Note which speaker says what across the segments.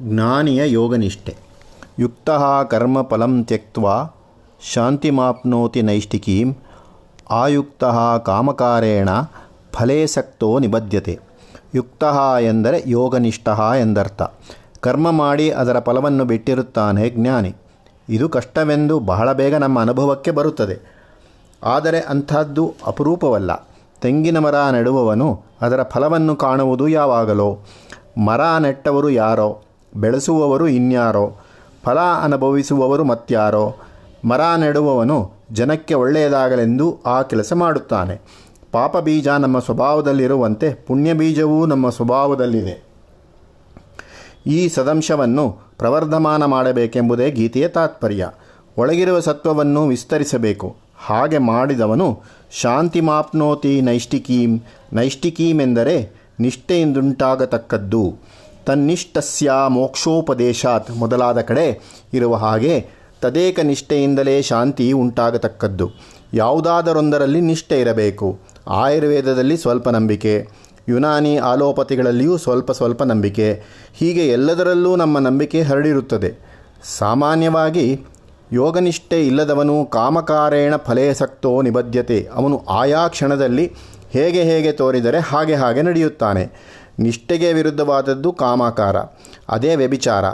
Speaker 1: ಜ್ಞಾನಿಯ ಯೋಗನಿಷ್ಠೆ. ಯುಕ್ತ ಕರ್ಮಫಲಂ ತ್ಯಕ್ತ ಶಾಂತಿಮಾಪ್ನೋತಿ ನೈಷ್ಟಿಕೀಂ ಆಯುಕ್ತ ಕಾಮಕಾರೇಣ ಫಲೇಸಕ್ತೋ ನಿಬದ್ಧತೆ ಯುಕ್ತ ಎಂದರೆ ಯೋಗನಿಷ್ಠ ಎಂದರ್ಥ. ಕರ್ಮ ಮಾಡಿ ಅದರ ಫಲವನ್ನು ಬಿಟ್ಟಿರುತ್ತಾನೆ ಜ್ಞಾನಿ. ಇದು ಕಷ್ಟವೆಂದು ಬಹಳ ಬೇಗ ನಮ್ಮ ಅನುಭವಕ್ಕೆ ಬರುತ್ತದೆ. ಆದರೆ ಅಂಥದ್ದು ಅಪರೂಪವಲ್ಲ. ತೆಂಗಿನ ಮರ ನೆಡುವವನು ಅದರ ಫಲವನ್ನು ಕಾಣುವುದು ಯಾವಾಗಲೋ. ಮರ ನೆಟ್ಟವರು ಯಾರೋ? ಬೆಳೆಸುವವರು ಇನ್ಯಾರೋ, ಫಲ ಅನುಭವಿಸುವವರು ಮತ್ಯಾರೋ, ಮರ ನೆಡುವವನು ಜನಕ್ಕೆ ಒಳ್ಳೆಯದಾಗಲೆಂದು ಆ ಕೆಲಸ ಮಾಡುತ್ತಾನೆ. ಪಾಪ ಬೀಜ ನಮ್ಮ ಸ್ವಭಾವದಲ್ಲಿರುವಂತೆ ಪುಣ್ಯ ಬೀಜವೂ ನಮ್ಮ ಸ್ವಭಾವದಲ್ಲಿದೆ. ಈ ಸದಂಶವನ್ನು ಪ್ರವರ್ಧಮಾನ ಮಾಡಬೇಕೆಂಬುದೇ ಗೀತೆಯ ತಾತ್ಪರ್ಯ. ಒಳಗಿರುವ ಸತ್ವವನ್ನು ವಿಸ್ತರಿಸಬೇಕು. ಹಾಗೆ ಮಾಡಿದವನು ಶಾಂತಿ ಮಾಪ್ನೋತಿ ನೈಷ್ಠಿಕೀಂ ನೈಷ್ಠಿಕೀಮೆಂದರೆ ನಿಷ್ಠೆಯಿಂದುಂಟಾಗತಕ್ಕದ್ದು. ತನ್ನಿಷ್ಠಸ್ಯ ಮೋಕ್ಷೋಪದೇಶಾತ್ ಮೊದಲಾದ ಕಡೆ ಇರುವ ಹಾಗೆ ತದೇಕ ನಿಷ್ಠೆಯಿಂದಲೇ ಶಾಂತಿ ಉಂಟಾಗತಕ್ಕದ್ದು. ಯಾವುದಾದರೊಂದರಲ್ಲಿ ನಿಷ್ಠೆ ಇರಬೇಕು. ಆಯುರ್ವೇದದಲ್ಲಿ ಸ್ವಲ್ಪ ನಂಬಿಕೆ. ಯುನಾನಿ ಆಲೋಪತಿಗಳಲ್ಲಿಯೂ ಸ್ವಲ್ಪ ಸ್ವಲ್ಪ ನಂಬಿಕೆ. ಹೀಗೆ ಎಲ್ಲದರಲ್ಲೂ ನಮ್ಮ ನಂಬಿಕೆ ಹರಡಿರುತ್ತದೆ. ಸಾಮಾನ್ಯವಾಗಿ ಯೋಗನಿಷ್ಠೆ ಇಲ್ಲದವನು ಕಾಮಕಾರೇಣ ಫಲೇಸಕ್ತೋ ನಿಬದ್ಧತೆ ಅವನು ಆಯಾ ಕ್ಷಣದಲ್ಲಿ ಹೇಗೆ ಹೇಗೆ ತೋರಿದರೆ ಹಾಗೆ ಹಾಗೆ ನಡೆಯುತ್ತಾನೆ. ನಿಷ್ಠೆಗೆ ವಿರುದ್ಧವಾದದ್ದು ಕಾಮಕಾರ. ಅದೇ ವ್ಯಭಿಚಾರ.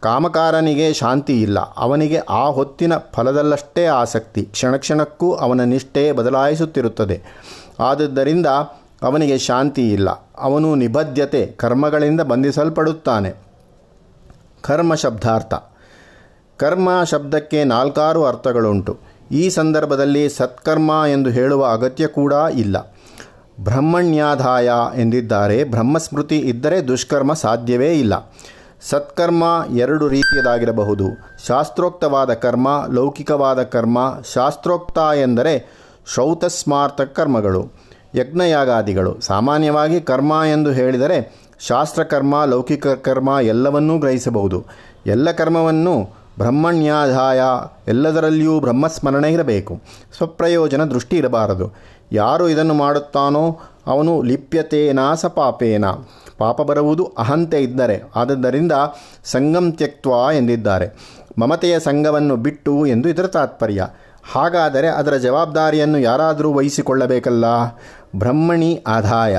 Speaker 1: ಕಾಮಕಾರನಿಗೆ ಶಾಂತಿ ಇಲ್ಲ. ಅವನಿಗೆ ಆ ಹೊತ್ತಿನ ಫಲದಲ್ಲಷ್ಟೇ ಆಸಕ್ತಿ. ಕ್ಷಣಕ್ಷಣಕ್ಕೂ ಅವನ ನಿಷ್ಠೆ ಬದಲಾಯಿಸುತ್ತಿರುತ್ತದೆ. ಆದದ್ದರಿಂದ ಅವನಿಗೆ ಶಾಂತಿ ಇಲ್ಲ. ಅವನು ನಿಬದ್ಧತೆ, ಕರ್ಮಗಳಿಂದ ಬಂಧಿಸಲ್ಪಡುತ್ತಾನೆ. ಕರ್ಮ ಶಬ್ದಾರ್ಥ. ಕರ್ಮ ಶಬ್ದಕ್ಕೆ ನಾಲ್ಕಾರು ಅರ್ಥಗಳುಂಟು. ಈ ಸಂದರ್ಭದಲ್ಲಿ ಸತ್ಕರ್ಮ ಎಂದು ಹೇಳುವ ಅಗತ್ಯ ಕೂಡ ಇಲ್ಲ. ಬ್ರಹ್ಮಣ್ಯಾಧಾಯ ಎಂದಿದ್ದಾರೆ. ಬ್ರಹ್ಮಸ್ಮೃತಿ ಇದ್ದರೆ ದುಷ್ಕರ್ಮ ಸಾಧ್ಯವೇ ಇಲ್ಲ. ಸತ್ಕರ್ಮ ಎರಡು ರೀತಿಯದಾಗಿರಬಹುದು. ಶಾಸ್ತ್ರೋಕ್ತವಾದ ಕರ್ಮ, ಲೌಕಿಕವಾದ ಕರ್ಮ, ಶಾಸ್ತ್ರೋಕ್ತ ಎಂದರೆ ಶ್ರೌತಸ್ಮಾರ್ಥ ಕರ್ಮಗಳು ಯಜ್ಞಯಾಗಾದಿಗಳು. ಸಾಮಾನ್ಯವಾಗಿ ಕರ್ಮ ಎಂದು ಹೇಳಿದರೆ ಶಾಸ್ತ್ರಕರ್ಮ, ಲೌಕಿಕ ಕರ್ಮ ಎಲ್ಲವನ್ನೂ ಗ್ರಹಿಸಬಹುದು. ಎಲ್ಲ ಕರ್ಮವನ್ನು ಬ್ರಹ್ಮಣ್ಯಾಧಾಯ, ಎಲ್ಲದರಲ್ಲಿಯೂ ಬ್ರಹ್ಮಸ್ಮರಣೆ ಇರಬೇಕು. ಸ್ವಪ್ರಯೋಜನ ದೃಷ್ಟಿ ಇರಬಾರದು. ಯಾರು ಇದನ್ನು ಮಾಡುತ್ತಾನೋ ಅವನು ಲಿಪ್ಯತೇನ ಸ ಪಾಪೇನ. ಪಾಪ ಬರುವುದು ಅಹಂತೆ ಇದ್ದರೆ ಆದ್ದರಿಂದ ಸಂಗಂ ತ್ಯಕ್ತ್ವ ಎಂದಿದ್ದಾರೆ. ಮಮತೆಯ ಸಂಘವನ್ನು ಬಿಟ್ಟು ಎಂದು ಇದರ ತಾತ್ಪರ್ಯ. ಹಾಗಾದರೆ ಅದರ ಜವಾಬ್ದಾರಿಯನ್ನು ಯಾರಾದರೂ ವಹಿಸಿಕೊಳ್ಳಬೇಕಲ್ಲ? ಬ್ರಹ್ಮಣಿ ಆದಾಯ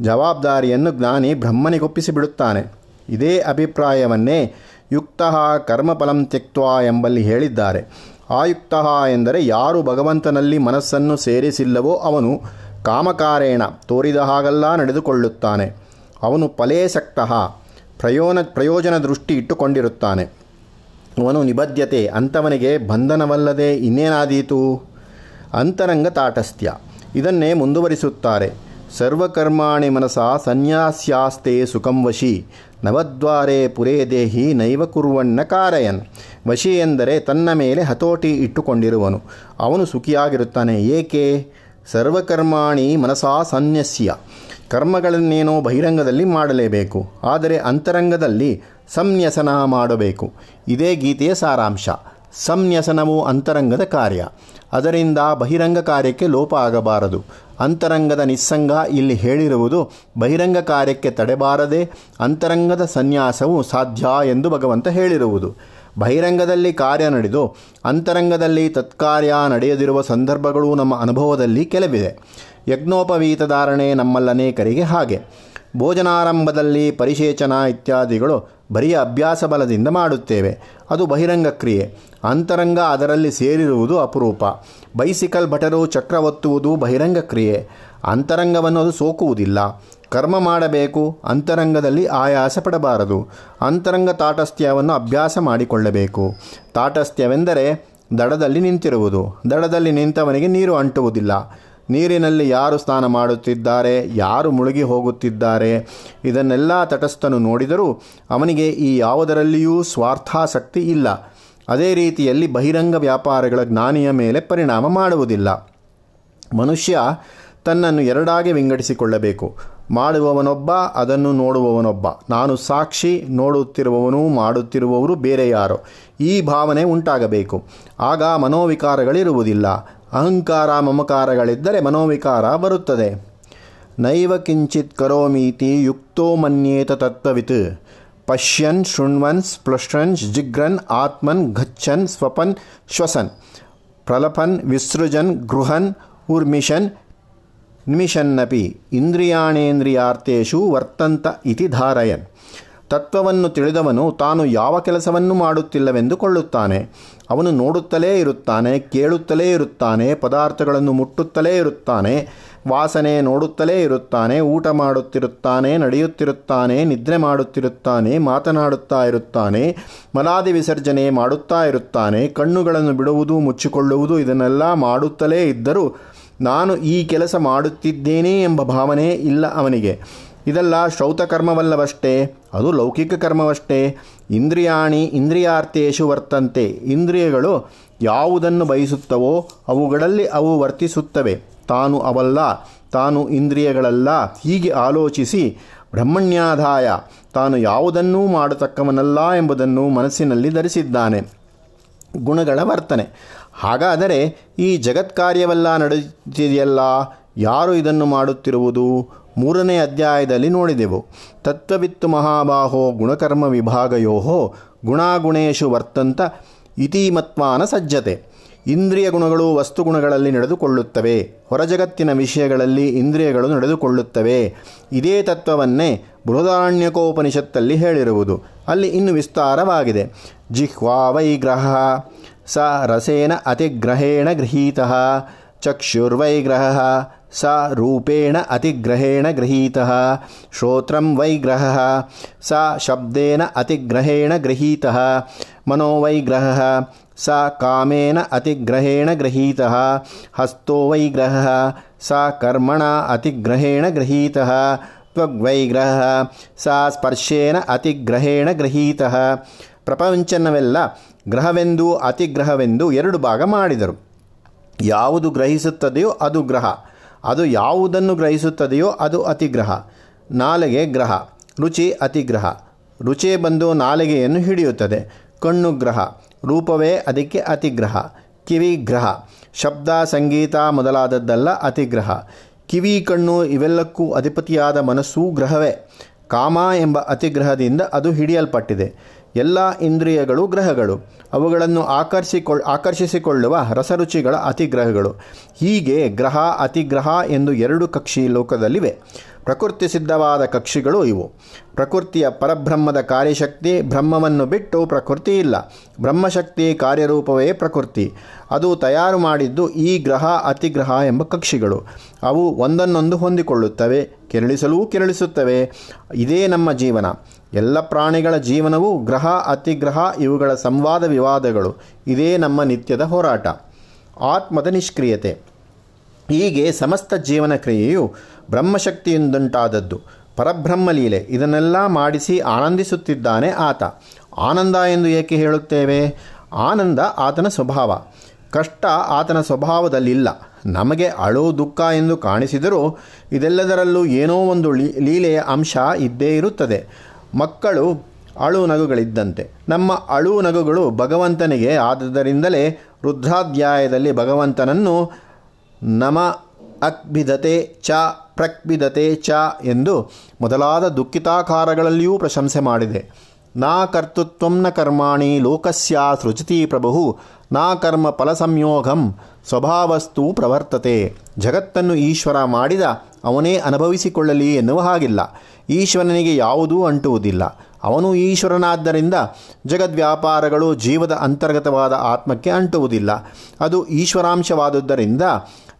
Speaker 1: ಜವಾಬ್ದಾರಿಯನ್ನು ಜ್ಞಾನಿ ಬ್ರಹ್ಮನಿಗೊಪ್ಪಿಸಿ ಬಿಡುತ್ತಾನೆ ಇದೇ ಅಭಿಪ್ರಾಯವನ್ನೇ ಯುಕ್ತ ಕರ್ಮಫಲಂ ತ್ಯಕ್ವಾ ಎಂಬಲ್ಲಿ ಹೇಳಿದ್ದಾರೆ. ಆಯುಕ್ತ ಎಂದರೆ ಯಾರು ಭಗವಂತನಲ್ಲಿ ಮನಸ್ಸನ್ನು ಸೇರಿಸಿಲ್ಲವೋ ಅವನು ಕಾಮಕಾರೇಣ ತೋರಿದ ಹಾಗೆಲ್ಲ ನಡೆದುಕೊಳ್ಳುತ್ತಾನೆ. ಅವನು ಫಲೇಸಕ್ತ ಪ್ರಯೋನ ಪ್ರಯೋಜನ ದೃಷ್ಟಿ ಇಟ್ಟುಕೊಂಡಿರುತ್ತಾನೆ. ಅವನು ನಿಬದ್ಧತೆ ಅಂಥವನಿಗೆ ಬಂಧನವಲ್ಲದೆ ಇನ್ನೇನಾದೀತು? ಅಂತರಂಗ ತಾಟಸ್ಥ್ಯ. ಇದನ್ನೇ ಮುಂದುವರಿಸುತ್ತಾರೆ. ಸರ್ವಕರ್ಮಾಣಿ ಮನಸ ಸನ್ಯಾಸ್ಯಾಸ್ತೆ ಸುಖಂ ವಶಿ. ನವದ್ವಾರೆ ಪುರೇ ದೇಹಿ ನೈವ ಕುರುವಣ್ಣ ಕಾರಯನ್. ವಶಿ ಎಂದರೆ ತನ್ನ ಮೇಲೆ ಹತೋಟಿ ಇಟ್ಟುಕೊಂಡಿರುವನು. ಅವನು ಸುಖಿಯಾಗಿರುತ್ತಾನೆ. ಏಕೆ? ಸರ್ವಕರ್ಮಾಣಿ ಮನಸಾ ಸನ್ಯಸ್ಯ. ಕರ್ಮಗಳನ್ನೇನೋ ಬಹಿರಂಗದಲ್ಲಿ ಮಾಡಲೇಬೇಕು. ಆದರೆ ಅಂತರಂಗದಲ್ಲಿ ಸಂನ್ಯಸನ ಮಾಡಬೇಕು. ಇದೇ ಗೀತೆಯ ಸಾರಾಂಶ. ಸಂನ್ಯಸನವು ಅಂತರಂಗದ ಕಾರ್ಯ. ಅದರಿಂದ ಬಹಿರಂಗ ಕಾರ್ಯಕ್ಕೆ ಲೋಪ ಆಗಬಾರದು. ಅಂತರಂಗದ ನಿಸ್ಸಂಗ ಇಲ್ಲಿ ಹೇಳಿರುವುದು, ಬಹಿರಂಗ ಕಾರ್ಯಕ್ಕೆ ತಡೆಬಾರದೆ ಅಂತರಂಗದ ಸನ್ಯಾಸವು ಸಾಧ್ಯ ಎಂದು ಭಗವಂತ ಹೇಳಿರುವುದು. ಬಹಿರಂಗದಲ್ಲಿ ಕಾರ್ಯ ನಡೆದು, ಅಂತರಂಗದಲ್ಲಿ ತತ್ಕಾರ್ಯ ನಡೆಯದಿರುವ ಸಂದರ್ಭಗಳು ನಮ್ಮ ಅನುಭವದಲ್ಲಿ ಕೆಲವಿದೆ. ಯಜ್ಞೋಪವೀತ ಧಾರಣೆ ನಮ್ಮಲ್ಲನೇಕರಿಗೆ ಹಾಗೆ. ಭೋಜನಾರಂಭದಲ್ಲಿ ಪರಿಶೇಚನ ಇತ್ಯಾದಿಗಳು ಬರಿಯ ಅಭ್ಯಾಸ ಬಲದಿಂದ ಮಾಡುತ್ತೇವೆ. ಅದು ಬಹಿರಂಗ ಕ್ರಿಯೆ. ಅಂತರಂಗ ಅದರಲ್ಲಿ ಸೇರಿರುವುದು ಅಪರೂಪ. ಬೈಸಿಕಲ್ ಭಟರು ಚಕ್ರ ಒತ್ತುವುದು ಬಹಿರಂಗ ಕ್ರಿಯೆ. ಅಂತರಂಗವನ್ನು ಅದು ಸೋಕುವುದಿಲ್ಲ. ಕರ್ಮ ಮಾಡಬೇಕು, ಅಂತರಂಗದಲ್ಲಿ ಆಯಾಸ ಪಡಬಾರದು. ಅಂತರಂಗ ತಾಟಸ್ಥ್ಯವನ್ನು ಅಭ್ಯಾಸ ಮಾಡಿಕೊಳ್ಳಬೇಕು. ತಾಟಸ್ಥ್ಯವೆಂದರೆ ದಡದಲ್ಲಿ ನಿಂತಿರುವುದು. ದಡದಲ್ಲಿ ನಿಂತವನಿಗೆ ನೀರು ಅಂಟುವುದಿಲ್ಲ. ನೀರಿನಲ್ಲಿ ಯಾರು ಸ್ನಾನ ಮಾಡುತ್ತಿದ್ದಾರೆ, ಯಾರು ಮುಳುಗಿ ಹೋಗುತ್ತಿದ್ದಾರೆ, ಇದನ್ನೆಲ್ಲ ತಟಸ್ಥನು ನೋಡಿದರೂ ಅವನಿಗೆ ಈ ಯಾವುದರಲ್ಲಿಯೂ ಸ್ವಾರ್ಥಾಸಕ್ತಿ ಇಲ್ಲ. ಅದೇ ರೀತಿಯಲ್ಲಿ ಬಹಿರಂಗ ವ್ಯಾಪಾರಗಳ ಜ್ಞಾನಿಯ ಮೇಲೆ ಪರಿಣಾಮ ಮಾಡುವುದಿಲ್ಲ. ಮನುಷ್ಯ ತನ್ನನ್ನು ಎರಡಾಗಿ ವಿಂಗಡಿಸಿಕೊಳ್ಳಬೇಕು. ಮಾಡುವವನೊಬ್ಬ, ಅದನ್ನು ನೋಡುವವನೊಬ್ಬ. ನಾನು ಸಾಕ್ಷಿ, ನೋಡುತ್ತಿರುವವನು ಮಾಡುತ್ತಿರುವವರು ಬೇರೆ ಯಾರೋ. ಈ ಭಾವನೆ ಉಂಟಾಗಬೇಕು. ಆಗ ಮನೋವಿಕಾರಗಳಿರುವುದಿಲ್ಲ. ಅಹಂಕಾರ ಮಮಕಾರಗಳಿದ್ದರೆ ಮನೋವಿಕಾರ ಬರುತ್ತದೆ. ನೈವ ಕಿಂಚಿತ್ ಕರೋಮೀತಿ ಯುಕ್ತೋ ಮನ್ಯೇತ ತತ್ವವಿತ್. ಪಶ್ಯನ್, ಶೃಣ್ವನ್ ಸ್ಪೃಶನ್ ಜಿಗ್ರನ್, ಆತ್ಮನ್, ಘಚ್ಚನ್, ಸ್ವಪನ್, ಶ್ವಸನ್. ಪ್ರಲಪನ್, ವಿಸೃಜನ್, ಗೃಹನ್ ಉರ್ಮಿಷನ್ ನಿಮಿಷನ್ನಪಿ. ಇಂದ್ರಿಯಾಣೇಂದ್ರಿಯಾರ್ಥೇಶು ವರ್ತಂತ ಇತಿ ಧಾರಯನ್. ತತ್ವವನ್ನು ತಿಳಿದವನು ತಾನು ಯಾವ ಕೆಲಸವನ್ನು ಮಾಡುತ್ತಿಲ್ಲವೆಂದು ಕೊಳ್ಳುತ್ತಾನೆ. ಅವನು ನೋಡುತ್ತಲೇ ಇರುತ್ತಾನೆ, ಕೇಳುತ್ತಲೇ ಇರುತ್ತಾನೆ, ಪದಾರ್ಥಗಳನ್ನು ಮುಟ್ಟುತ್ತಲೇ ಇರುತ್ತಾನೆ, ವಾಸನೆ ನೋಡುತ್ತಲೇ ಇರುತ್ತಾನೆ, ಊಟ ಮಾಡುತ್ತಿರುತ್ತಾನೆ, ನಡೆಯುತ್ತಿರುತ್ತಾನೆ, ನಿದ್ರೆ ಮಾಡುತ್ತಿರುತ್ತಾನೆ, ಮಾತನಾಡುತ್ತಾ ಇರುತ್ತಾನೆ, ಮಲಾದಿ ವಿಸರ್ಜನೆ ಮಾಡುತ್ತಾ ಇರುತ್ತಾನೆ, ಕಣ್ಣುಗಳನ್ನು ಬಿಡುವುದು, ಮುಚ್ಚಿಕೊಳ್ಳುವುದು ಇದನ್ನೆಲ್ಲ ಮಾಡುತ್ತಲೇ ಇದ್ದರೂ ನಾನು ಈ ಕೆಲಸ ಮಾಡುತ್ತಿದ್ದೇನೆ ಎಂಬ ಭಾವನೆ ಇಲ್ಲ ಅವನಿಗೆ. ಇದೆಲ್ಲ ಶ್ರೌತಕರ್ಮವಲ್ಲವಷ್ಟೇ, ಅದು ಲೌಕಿಕ ಕರ್ಮವಷ್ಟೇ ಇಂದ್ರಿಯಾಣಿ ಇಂದ್ರಿಯಾರ್ಥೇಶು ವರ್ತಂತೆ. ಇಂದ್ರಿಯಗಳು ಯಾವುದನ್ನು ಬಯಸುತ್ತವೋ ಅವುಗಳಲ್ಲಿ ಅವು ವರ್ತಿಸುತ್ತವೆ. ತಾನು ಅವಲ್ಲ, ತಾನು ಇಂದ್ರಿಯಗಳಲ್ಲ. ಹೀಗೆ ಆಲೋಚಿಸಿ ಬ್ರಹ್ಮಣ್ಯಾದಾಯ ತಾನು ಯಾವುದನ್ನೂ ಮಾಡತಕ್ಕವನಲ್ಲ ಎಂಬುದನ್ನು ಮನಸ್ಸಿನಲ್ಲಿ ಧರಿಸಿದ್ದಾನೆ. ಗುಣಗಳ ವರ್ತನೆ. ಹಾಗಾದರೆ ಈ ಜಗತ್ಕಾರ್ಯವೆಲ್ಲ ನಡೆಯುತ್ತಿದೆಯಲ್ಲ ಯಾರು ಇದನ್ನು ಮಾಡುತ್ತಿರುವುದು? ಮೂರನೇ ಅಧ್ಯಾಯದಲ್ಲಿ ನೋಡಿದೆವು. ತತ್ವವಿತ್ತು ಮಹಾಬಾಹೋ ಗುಣಕರ್ಮ ವಿಭಾಗಯೋ ಗುಣಾಗುಣೇಶು ವರ್ತಂತ ಇತಿಮತ್ವಾನ ಸಜ್ಜತೆ. ಇಂದ್ರಿಯ ಗುಣಗಳು ವಸ್ತುಗುಣಗಳಲ್ಲಿ ನಡೆದುಕೊಳ್ಳುತ್ತವೆ. ಹೊರಜಗತ್ತಿನ ವಿಷಯಗಳಲ್ಲಿ ಇಂದ್ರಿಯಗಳು ನಡೆದುಕೊಳ್ಳುತ್ತವೆ. ಇದೇ ತತ್ವವನ್ನೇ ಬೃಹದಾರಣ್ಯಕೋಪನಿಷತ್ತಲ್ಲಿ ಹೇಳಿರುವುದು. ಅಲ್ಲಿ ಇನ್ನು ವಿಸ್ತಾರವಾಗಿದೆ. ಜಿಹ್ವಾ ವೈಗ್ರಹ ಸ ರಸೇನ ಅತಿಗ್ರಹೇಣ ಗೃಹೀತಃ ಚಕ್ಷುರ್ವೈಗ್ರಹ ಸ ರೂಪೇಣ ಅತಿಗ್ರಹೇಣ ಗೃಹೀತಃ ಶ್ರೋತ್ರಂ ವೈಗ್ರಹ ಸ ಶಬ್ದೇನ ಅತಿಗ್ರಹೇಣ ಗೃಹೀತಃ ಮನೋವೈಗ್ರಹ ಸ ಕಾಮೇನ ಅತಿಗ್ರಹೇಣ ಗೃಹೀತಃ ಹಸ್ತೋ ವೈಗ್ರಹ ಸ ಕರ್ಮಣ ಅತಿಗ್ರಹೇಣ ಗೃಹೀತಃ ತ್ವಗ್ವೈಗ್ರಹ ಸ ಸ್ಪರ್ಶೇನ ಅತಿಗ್ರಹೇಣ ಗೃಹೀತಃ ಪ್ರಪಂಚನವೆಲ್ಲ ಗ್ರಹವೆಂದು, ಅತಿಗ್ರಹವೆಂದು ಎರಡು ಭಾಗ ಮಾಡಿದರು. ಯಾವುದು ಗ್ರಹಿಸುತ್ತದೆಯೋ ಅದು ಗ್ರಹ. ಅದು ಯಾವುದನ್ನು ಗ್ರಹಿಸುತ್ತದೆಯೋ ಅದು ಅತಿಗ್ರಹ. ನಾಲಿಗೆ ಗ್ರಹ. ರುಚಿ ಅತಿಗ್ರಹ. ರುಚಿ ಬಂದು ನಾಲಿಗೆಯನ್ನು ಹಿಡಿಯುತ್ತದೆ. ಕಣ್ಣು ಗ್ರಹ. ರೂಪವೇ ಅದಕ್ಕೆ ಅತಿಗ್ರಹ. ಕಿವಿ ಗ್ರಹ. ಶಬ್ದ, ಸಂಗೀತ ಮೊದಲಾದದ್ದೆಲ್ಲ ಅತಿಗ್ರಹ. ಕಿವಿ, ಕಣ್ಣು ಇವೆಲ್ಲಕ್ಕೂ ಅಧಿಪತಿಯಾದ ಮನಸ್ಸೂ ಗ್ರಹವೇ. ಕಾಮ ಎಂಬ ಅತಿಗ್ರಹದಿಂದ ಅದು ಹಿಡಿಯಲ್ಪಟ್ಟಿದೆ. ಎಲ್ಲ ಇಂದ್ರಿಯಗಳು ಗ್ರಹಗಳು. ಅವುಗಳನ್ನು ಆಕರ್ಷಿಕೊಳ್, ಆಕರ್ಷಿಸಿಕೊಳ್ಳುವ ರಸರುಚಿಗಳ ಅತಿಗ್ರಹಗಳು. ಹೀಗೆ ಗ್ರಹ ಅತಿಗ್ರಹ ಎಂದು ಎರಡು ಕಕ್ಷಿ ಲೋಕದಲ್ಲಿವೆ. ಪ್ರಕೃತಿ ಸಿದ್ಧವಾದ ಕಕ್ಷಿಗಳು ಇವು. ಪ್ರಕೃತಿಯ ಪರಬ್ರಹ್ಮದ ಕಾರ್ಯಶಕ್ತಿ ಬ್ರಹ್ಮವನ್ನು ಬಿಟ್ಟು ಪ್ರಕೃತಿ ಇಲ್ಲ. ಬ್ರಹ್ಮಶಕ್ತಿ ಕಾರ್ಯರೂಪವೇ ಪ್ರಕೃತಿ. ಅದು ತಯಾರು ಮಾಡಿದ್ದು ಈ ಗ್ರಹ, ಅತಿಗ್ರಹ ಎಂಬ ಕಕ್ಷಿಗಳು. ಅವು ಒಂದನ್ನೊಂದು ಹೊಂದಿಕೊಳ್ಳುತ್ತವೆ, ಕೆರಳಿಸಲೂ ಕೆರಳಿಸುತ್ತವೆ. ಇದೇ ನಮ್ಮ ಜೀವನ. ಎಲ್ಲ ಪ್ರಾಣಿಗಳ ಜೀವನವು ಗ್ರಹ, ಅತಿಗ್ರಹ ಇವುಗಳ ಸಂವಾದ ವಿವಾದಗಳು. ಇದೇ ನಮ್ಮ ನಿತ್ಯದ ಹೋರಾಟ. ಆತ್ಮದ ನಿಷ್ಕ್ರಿಯತೆ. ಹೀಗೆ ಸಮಸ್ತ ಜೀವನ ಕ್ರಿಯೆಯು ಬ್ರಹ್ಮಶಕ್ತಿಯಿಂದುಂಟಾದದ್ದು. ಪರಬ್ರಹ್ಮಲೀಲೆ, ಇದನ್ನೆಲ್ಲ ಮಾಡಿಸಿ ಆನಂದಿಸುತ್ತಿದ್ದಾನೆ ಆತ. ಆನಂದ ಎಂದು ಏಕೆ ಹೇಳುತ್ತೇವೆ? ಆನಂದ ಆತನ ಸ್ವಭಾವ. ಕಷ್ಟ ಆತನ ಸ್ವಭಾವದಲ್ಲಿಲ್ಲ. ನಮಗೆ ಅಳು ದುಃಖ ಎಂದು ಕಾಣಿಸಿದರೂ ಇದೆಲ್ಲದರಲ್ಲೂ ಏನೋ ಒಂದು ಲೀಲೆಯ ಅಂಶ ಇದ್ದೇ ಇರುತ್ತದೆ. ಮಕ್ಕಳು ಅಳು ನಗುಗಳಿದ್ದಂತೆ. ನಮ್ಮ ಅಳು ನಗುಗಳು ಭಗವಂತನಿಗೆ ಆದ್ದರಿಂದಲೇ ರುದ್ರಾಧ್ಯಾಯದಲ್ಲಿ ಭಗವಂತನನ್ನು ನಮ ಅಕ್ಬಿದತೆ ಚ ಪ್ರಕ್ಬಿದತೆ ಚ ಎಂದು ಮೊದಲಾದ ದುಃಖಿತಾಕಾರಗಳಲ್ಲಿಯೂ ಪ್ರಶಂಸೆ ಮಾಡಿದೆ. ನಾ ಕರ್ತೃತ್ವಂ ನ ಕರ್ಮಾಣಿ ಲೋಕಸ್ಯ ಸೃಜತಿ ಪ್ರಭು, ನಾ ಕರ್ಮ ಫಲ ಸಂಯೋಗಂ ಸ್ವಭಾವಸ್ತು ಪ್ರವರ್ತತೆ. ಜಗತ್ತನ್ನು ಈಶ್ವರ ಮಾಡಿದ ಅವನೇ ಅನುಭವಿಸಿಕೊಳ್ಳಲಿ ಎನ್ನುವ ಹಾಗಿಲ್ಲ. ಈಶ್ವರನಿಗೆ ಯಾವುದೂ ಅಂಟುವುದಿಲ್ಲ. ಅವನು ಈಶ್ವರನಾದ್ದರಿಂದ ಜಗದ್ವ್ಯಾಪಾರಗಳು ಜೀವದ ಅಂತರ್ಗತವಾದ ಆತ್ಮಕ್ಕೆ ಅಂಟುವುದಿಲ್ಲ. ಅದು ಈಶ್ವರಾಂಶವಾದುದರಿಂದ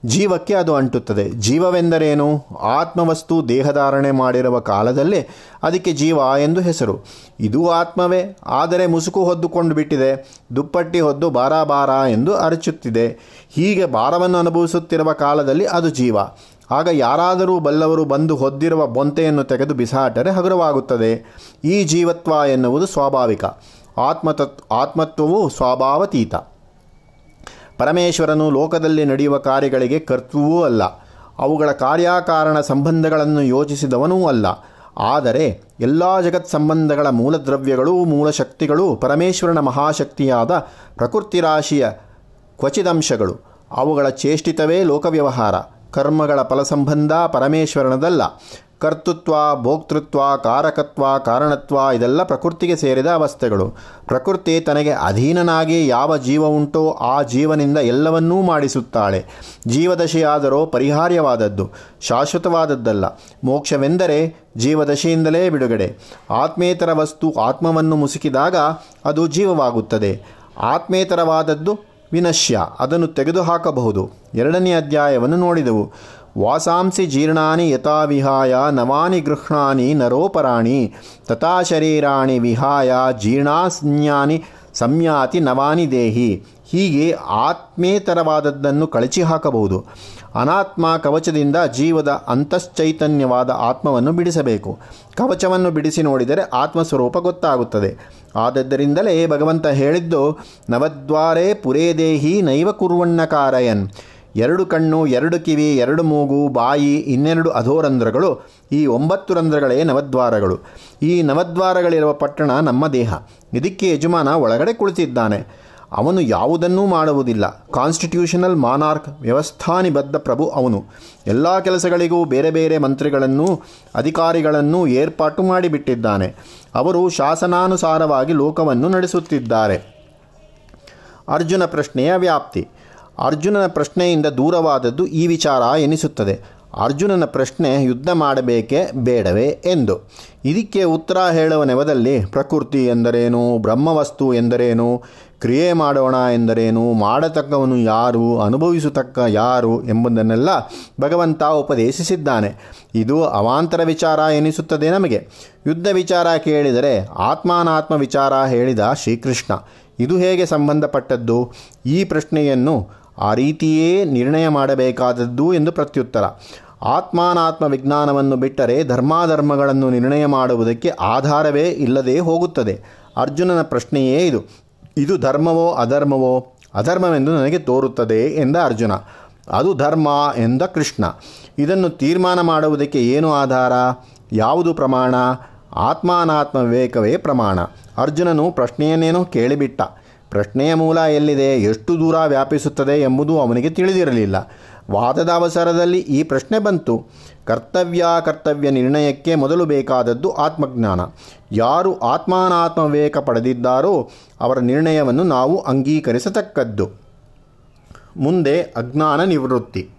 Speaker 1: ಜೀವಕ್ಕೆ ಅದು ಅಂಟುತ್ತದೆ. ಜೀವವೆಂದರೇನು? ಆತ್ಮವಸ್ತು ದೇಹಧಾರಣೆ ಮಾಡಿರುವ ಕಾಲದಲ್ಲೇ ಅದಕ್ಕೆ ಜೀವ ಎಂದು ಹೆಸರು. ಇದು ಆತ್ಮವೇ. ಆದರೆ ಮುಸುಕು ಹೊದ್ದುಕೊಂಡು ಬಿಟ್ಟಿದೆ. ದುಪ್ಪಟ್ಟಿ ಹೊದ್ದು ಬಾರ ಬಾರ ಎಂದು ಅರಚುತ್ತಿದೆ. ಹೀಗೆ ಭಾರವನ್ನು ಅನುಭವಿಸುತ್ತಿರುವ ಕಾಲದಲ್ಲಿ ಅದು ಜೀವ. ಆಗ ಯಾರಾದರೂ ಬಲ್ಲವರು ಬಂದು ಹೊದ್ದಿರುವ ಬೊಂತೆಯನ್ನು ತೆಗೆದು ಬಿಸಾಟರೆ ಹಗುರವಾಗುತ್ತದೆ. ಈ ಜೀವತ್ವ ಎನ್ನುವುದು ಸ್ವಾಭಾವಿಕ. ಆತ್ಮತತ್, ಆತ್ಮತ್ವವು ಸ್ವಭಾವತೀತ. ಪರಮೇಶ್ವರನು ಲೋಕದಲ್ಲಿ ನಡೆಯುವ ಕಾರ್ಯಗಳಿಗೆ ಕರ್ತೃವೂ ಅಲ್ಲ. ಅವುಗಳ ಕಾರ್ಯಕಾರಣ ಸಂಬಂಧಗಳನ್ನು ಯೋಚಿಸಿದವನೂ ಅಲ್ಲ. ಆದರೆ ಎಲ್ಲ ಜಗತ್ ಸಂಬಂಧಗಳ ಮೂಲದ್ರವ್ಯಗಳೂ, ಮೂಲಶಕ್ತಿಗಳೂ ಪರಮೇಶ್ವರನ ಮಹಾಶಕ್ತಿಯಾದ ಪ್ರಕೃತಿ ರಾಶಿಯ ಕ್ವಚಿದಂಶಗಳು. ಅವುಗಳ ಚೇಷ್ಟಿತವೇ ಲೋಕವ್ಯವಹಾರ. ಕರ್ಮಗಳ ಫಲಸಂಬಂಧ ಪರಮೇಶ್ವರನದಲ್ಲ. ಕರ್ತೃತ್ವ, ಭೋಕ್ತೃತ್ವ, ಕಾರಕತ್ವ, ಕಾರಣತ್ವ ಇದೆಲ್ಲ ಪ್ರಕೃತಿಗೆ ಸೇರಿದ ಅವಸ್ಥೆಗಳು. ಪ್ರಕೃತಿ ತನಗೆ ಅಧೀನನಾಗಿ ಯಾವ ಜೀವ ಉಂಟೋ ಆ ಜೀವನಿಂದ ಎಲ್ಲವನ್ನೂ ಮಾಡಿಸುತ್ತಾಳೆ. ಜೀವದಶೆಯಾದರೋ ಪರಿಹಾರ್ಯವಾದದ್ದು, ಶಾಶ್ವತವಾದದ್ದಲ್ಲ. ಮೋಕ್ಷವೆಂದರೆ ಜೀವದಶೆಯಿಂದಲೇ ಬಿಡುಗಡೆ. ಆತ್ಮೇತರ ವಸ್ತು ಆತ್ಮವನ್ನು ಮುಸುಕಿದಾಗ ಅದು ಜೀವವಾಗುತ್ತದೆ. ಆತ್ಮೇತರವಾದದ್ದು ವಿನಶ್ಯ, ಅದನ್ನು ತೆಗೆದುಹಾಕಬಹುದು. ಎರಡನೇ ಅಧ್ಯಾಯವನ್ನು ನೋಡಿದೆವು. ವಾಸಾಂಸಿ ಜೀರ್ಣಾನಿ ಯಥಾ ವಿಹಾಯ, ನವಾನಿ ಗೃಹ್ಣಾನಿ ನರೋಪರಾಣಿ, ತಥಾ ಶರೀರಾಣಿ ವಿಹಾಯ, ಜೀರ್ಣಾಸ್ನ್ಯಾನಿ ಸಂಯಾತಿ ನವಾನಿ ದೇಹಿ. ಹೀಗೆ ಆತ್ಮೇತರವಾದದ್ದನ್ನು ಕಳಚಿ ಹಾಕಬಹುದು. ಅನಾತ್ಮ ಕವಚದಿಂದ ಜೀವದ ಅಂತಶ್ಚೈತನ್ಯವಾದ ಆತ್ಮವನ್ನು ಬಿಡಿಸಬೇಕು. ಕವಚವನ್ನು ಬಿಡಿಸಿ ನೋಡಿದರೆ ಆತ್ಮಸ್ವರೂಪ ಗೊತ್ತಾಗುತ್ತದೆ. ಆದದ್ದರಿಂದಲೇ ಭಗವಂತ ಹೇಳಿದ್ದು, ನವದ್ವಾರೇ ಪುರೇ ದೇಹಿ ನೈವ ಕುರ್ವಣ್ಣಕಾರಯನ್ ಎರಡು ಕಣ್ಣು, ಎರಡು ಕಿವಿ, ಎರಡು ಮೂಗು, ಬಾಯಿ, ಇನ್ನೆರಡು ಅಧೋರಂಧ್ರಗಳು, ಈ ಒಂಬತ್ತು ರಂಧ್ರಗಳೇ ನವದ್ವಾರಗಳು. ಈ ನವದ್ವಾರಗಳಿರುವ ಪಟ್ಟಣ ನಮ್ಮ ದೇಹ. ಇದಕ್ಕೆ ಯಜಮಾನ ಒಳಗಡೆ ಕುಳಿತಿದ್ದಾನೆ. ಅವನು ಯಾವುದನ್ನೂ ಮಾಡುವುದಿಲ್ಲ. ಕಾನ್ಸ್ಟಿಟ್ಯೂಷನಲ್ ಮಾನಾರ್ಕ್, ವ್ಯವಸ್ಥಾನಿಬದ್ಧ ಪ್ರಭು ಅವನು. ಎಲ್ಲ ಕೆಲಸಗಳಿಗೂ ಬೇರೆ ಬೇರೆ ಮಂತ್ರಿಗಳನ್ನು, ಅಧಿಕಾರಿಗಳನ್ನು ಏರ್ಪಾಟು ಮಾಡಿಬಿಟ್ಟಿದ್ದಾನೆ. ಅವರು ಶಾಸನಾನುಸಾರವಾಗಿ ಲೋಕವನ್ನು ನಡೆಸುತ್ತಿದ್ದಾರೆ. ಅರ್ಜುನ ಪ್ರಶ್ನೆಯ ವ್ಯಾಪ್ತಿ. ಅರ್ಜುನನ ಪ್ರಶ್ನೆಯಿಂದ ದೂರವಾದದ್ದು ಈ ವಿಚಾರ ಎನಿಸುತ್ತದೆ. ಅರ್ಜುನನ ಪ್ರಶ್ನೆ, ಯುದ್ಧ ಮಾಡಬೇಕೇ ಬೇಡವೇ? ಎಂದು. ಇದಕ್ಕೆ ಉತ್ತರ ಹೇಳುವ ನೆವದಲ್ಲಿ ಪ್ರಕೃತಿ ಎಂದರೇನು? ಬ್ರಹ್ಮವಸ್ತು ಎಂದರೇನು? ಕ್ರಿಯೆ ಮಾಡೋಣ ಎಂದರೇನು? ಮಾಡತಕ್ಕವನು ಯಾರು? ಅನುಭವಿಸತಕ್ಕ ಯಾರು? ಎಂಬುದನ್ನೆಲ್ಲ ಭಗವಂತ ಉಪದೇಶಿಸಿದ್ದಾನೆ. ಇದು ಅವಾಂತರ ವಿಚಾರ ಎನಿಸುತ್ತದೆ ನಮಗೆ. ಯುದ್ಧ ವಿಚಾರ ಕೇಳಿದರೆ ಆತ್ಮಾನಾತ್ಮ ವಿಚಾರ ಹೇಳಿದ ಶ್ರೀಕೃಷ್ಣ. ಇದು ಹೇಗೆ ಸಂಬಂಧಪಟ್ಟದ್ದು? ಈ ಪ್ರಶ್ನೆಯನ್ನು ಆ ರೀತಿಯೇ ನಿರ್ಣಯ ಮಾಡಬೇಕಾದದ್ದು ಎಂದು ಪ್ರತ್ಯುತ್ತರ. ಆತ್ಮಾನಾತ್ಮ ವಿಜ್ಞಾನವನ್ನು ಬಿಟ್ಟರೆ ಧರ್ಮಾಧರ್ಮಗಳನ್ನು ನಿರ್ಣಯ ಮಾಡುವುದಕ್ಕೆ ಆಧಾರವೇ ಇಲ್ಲದೆ ಹೋಗುತ್ತದೆ. ಅರ್ಜುನನ ಪ್ರಶ್ನೆಯೇ ಇದು. ಇದು ಧರ್ಮವೋ ಅಧರ್ಮವೋ? ಅಧರ್ಮವೆಂದು ನನಗೆ ತೋರುತ್ತದೆ ಎಂದ ಅರ್ಜುನ. ಅದು ಧರ್ಮ ಎಂದ ಕೃಷ್ಣ. ಇದನ್ನು ತೀರ್ಮಾನ ಮಾಡುವುದಕ್ಕೆ ಏನು ಆಧಾರ? ಯಾವುದು ಪ್ರಮಾಣ? ಆತ್ಮಾನಾತ್ಮ ವಿವೇಕವೇ ಪ್ರಮಾಣ. ಅರ್ಜುನನು ಪ್ರಶ್ನೆಯನ್ನೇನೋ ಕೇಳಿಬಿಟ್ಟ. ಪ್ರಶ್ನೆಯ ಮೂಲ ಎಲ್ಲಿದೆ, ಎಷ್ಟು ದೂರ ವ್ಯಾಪಿಸುತ್ತದೆ ಎಂಬುದು ಅವನಿಗೆ ತಿಳಿದಿರಲಿಲ್ಲ. ವಾದದ ಅವಸರದಲ್ಲಿ ಈ ಪ್ರಶ್ನೆ ಬಂತು. ಕರ್ತವ್ಯ ಕರ್ತವ್ಯ ನಿರ್ಣಯಕ್ಕೆ ಮೊದಲು ಬೇಕಾದದ್ದು ಆತ್ಮಜ್ಞಾನ. ಯಾರು ಆತ್ಮಾನಾತ್ಮ ವಿವೇಕ ಪಡೆದಿದ್ದಾರೋ ಅವರ ನಿರ್ಣಯವನ್ನು ನಾವು ಅಂಗೀಕರಿಸತಕ್ಕದ್ದು. ಮುಂದೆ ಅಜ್ಞಾನ ನಿವೃತ್ತಿ.